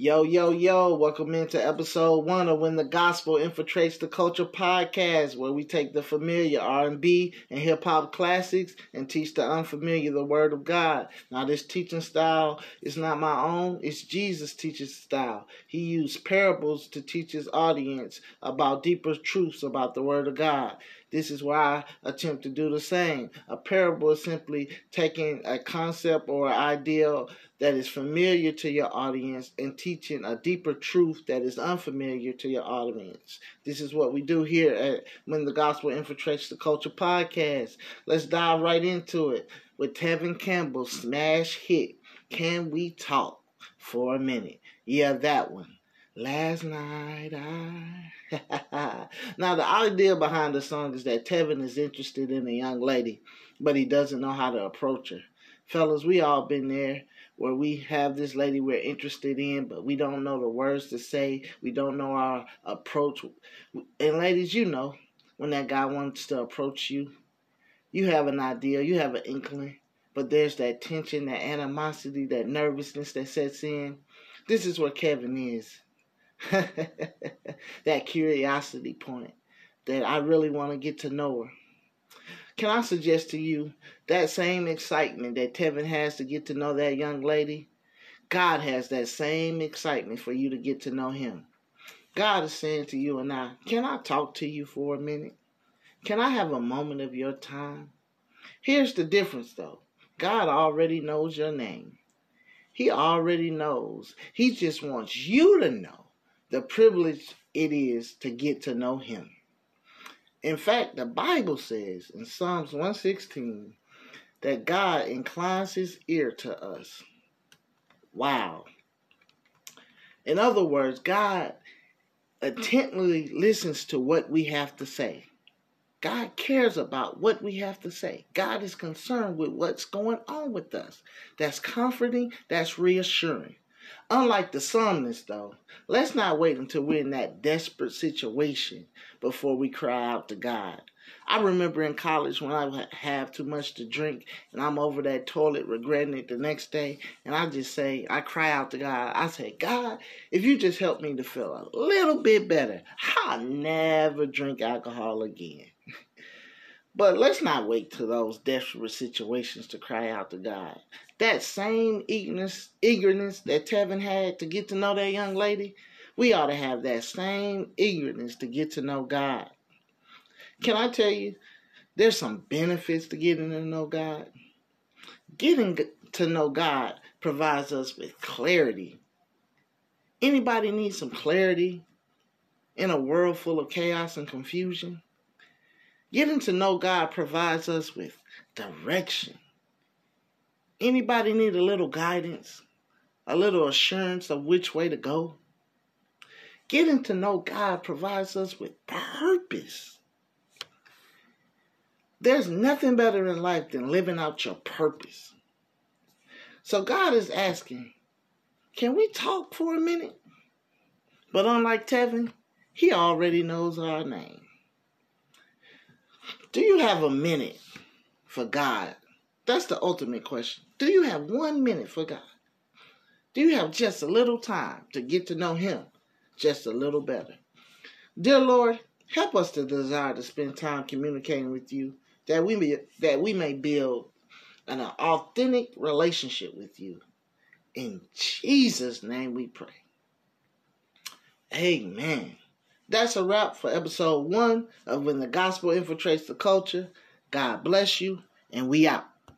Yo, yo, yo, welcome into episode one of When the Gospel Infiltrates the Culture podcast, where we take the familiar R&B and hip-hop classics and teach the unfamiliar the Word of God. Now, this teaching style is not my own, it's Jesus' teaching style. He used parables to teach his audience about deeper truths about the Word of God. This is why I attempt to do the same. A parable is simply taking a concept or idea that is familiar to your audience and teaching a deeper truth that is unfamiliar to your audience. This is what we do here at When the Gospel Infiltrates the Culture podcast. Let's dive right into it with Tevin Campbell's smash hit, Can We Talk for a Minute? Yeah, that one. Last night I. now, the idea behind the song is that Tevin is interested in a young lady, but he doesn't know how to approach her. Fellas, we all been there where we have this lady we're interested in, but we don't know the words to say. We don't know our approach. And ladies, you know, when that guy wants to approach you, you have an idea, you have an inkling, but there's that tension, that animosity, that nervousness that sets in. This is where Tevin is. that curiosity point that I really want to get to know her. Can I suggest to you that same excitement that Tevin has to get to know that young lady? God has that same excitement for you to get to know him. God is saying to you and I, Can I talk to you for a minute? Can I have a moment of your time? Here's the difference though God already knows your name, He already knows. He just wants you to know the privilege it is to get to know Him. In fact, the Bible says in Psalms 116 that God inclines his ear to us. Wow. In other words, God attentively listens to what we have to say. God cares about what we have to say. God is concerned with what's going on with us. That's comforting, that's reassuring. Unlike the psalmist, though, let's not wait until we're in that desperate situation before we cry out to God. I remember in college when I would have too much to drink and I'm over that toilet regretting it the next day, and I just say, I cry out to God. I say, God, if you just help me to feel a little bit better, I'll never drink alcohol again. But let's not wait to those desperate situations to cry out to God. That same eagerness, eagerness that Tevin had to get to know that young lady, we ought to have that same eagerness to get to know God. Can I tell you, there's some benefits to getting to know God. Getting to know God provides us with clarity. Anybody need some clarity in a world full of chaos and confusion? Getting to know God provides us with direction. Anybody need a little guidance, a little assurance of which way to go? Getting to know God provides us with purpose. There's nothing better in life than living out your purpose. So God is asking, can we talk for a minute? But unlike Tevin, he already knows our name. Do you have a minute for God? That's the ultimate question. Do you have one minute for God? Do you have just a little time to get to know Him just a little better? Dear Lord, help us to desire to spend time communicating with you that we may, that we may build an authentic relationship with you. In Jesus' name we pray. Amen. That's a wrap for episode one of When the Gospel Infiltrates the Culture. God bless you, and we out.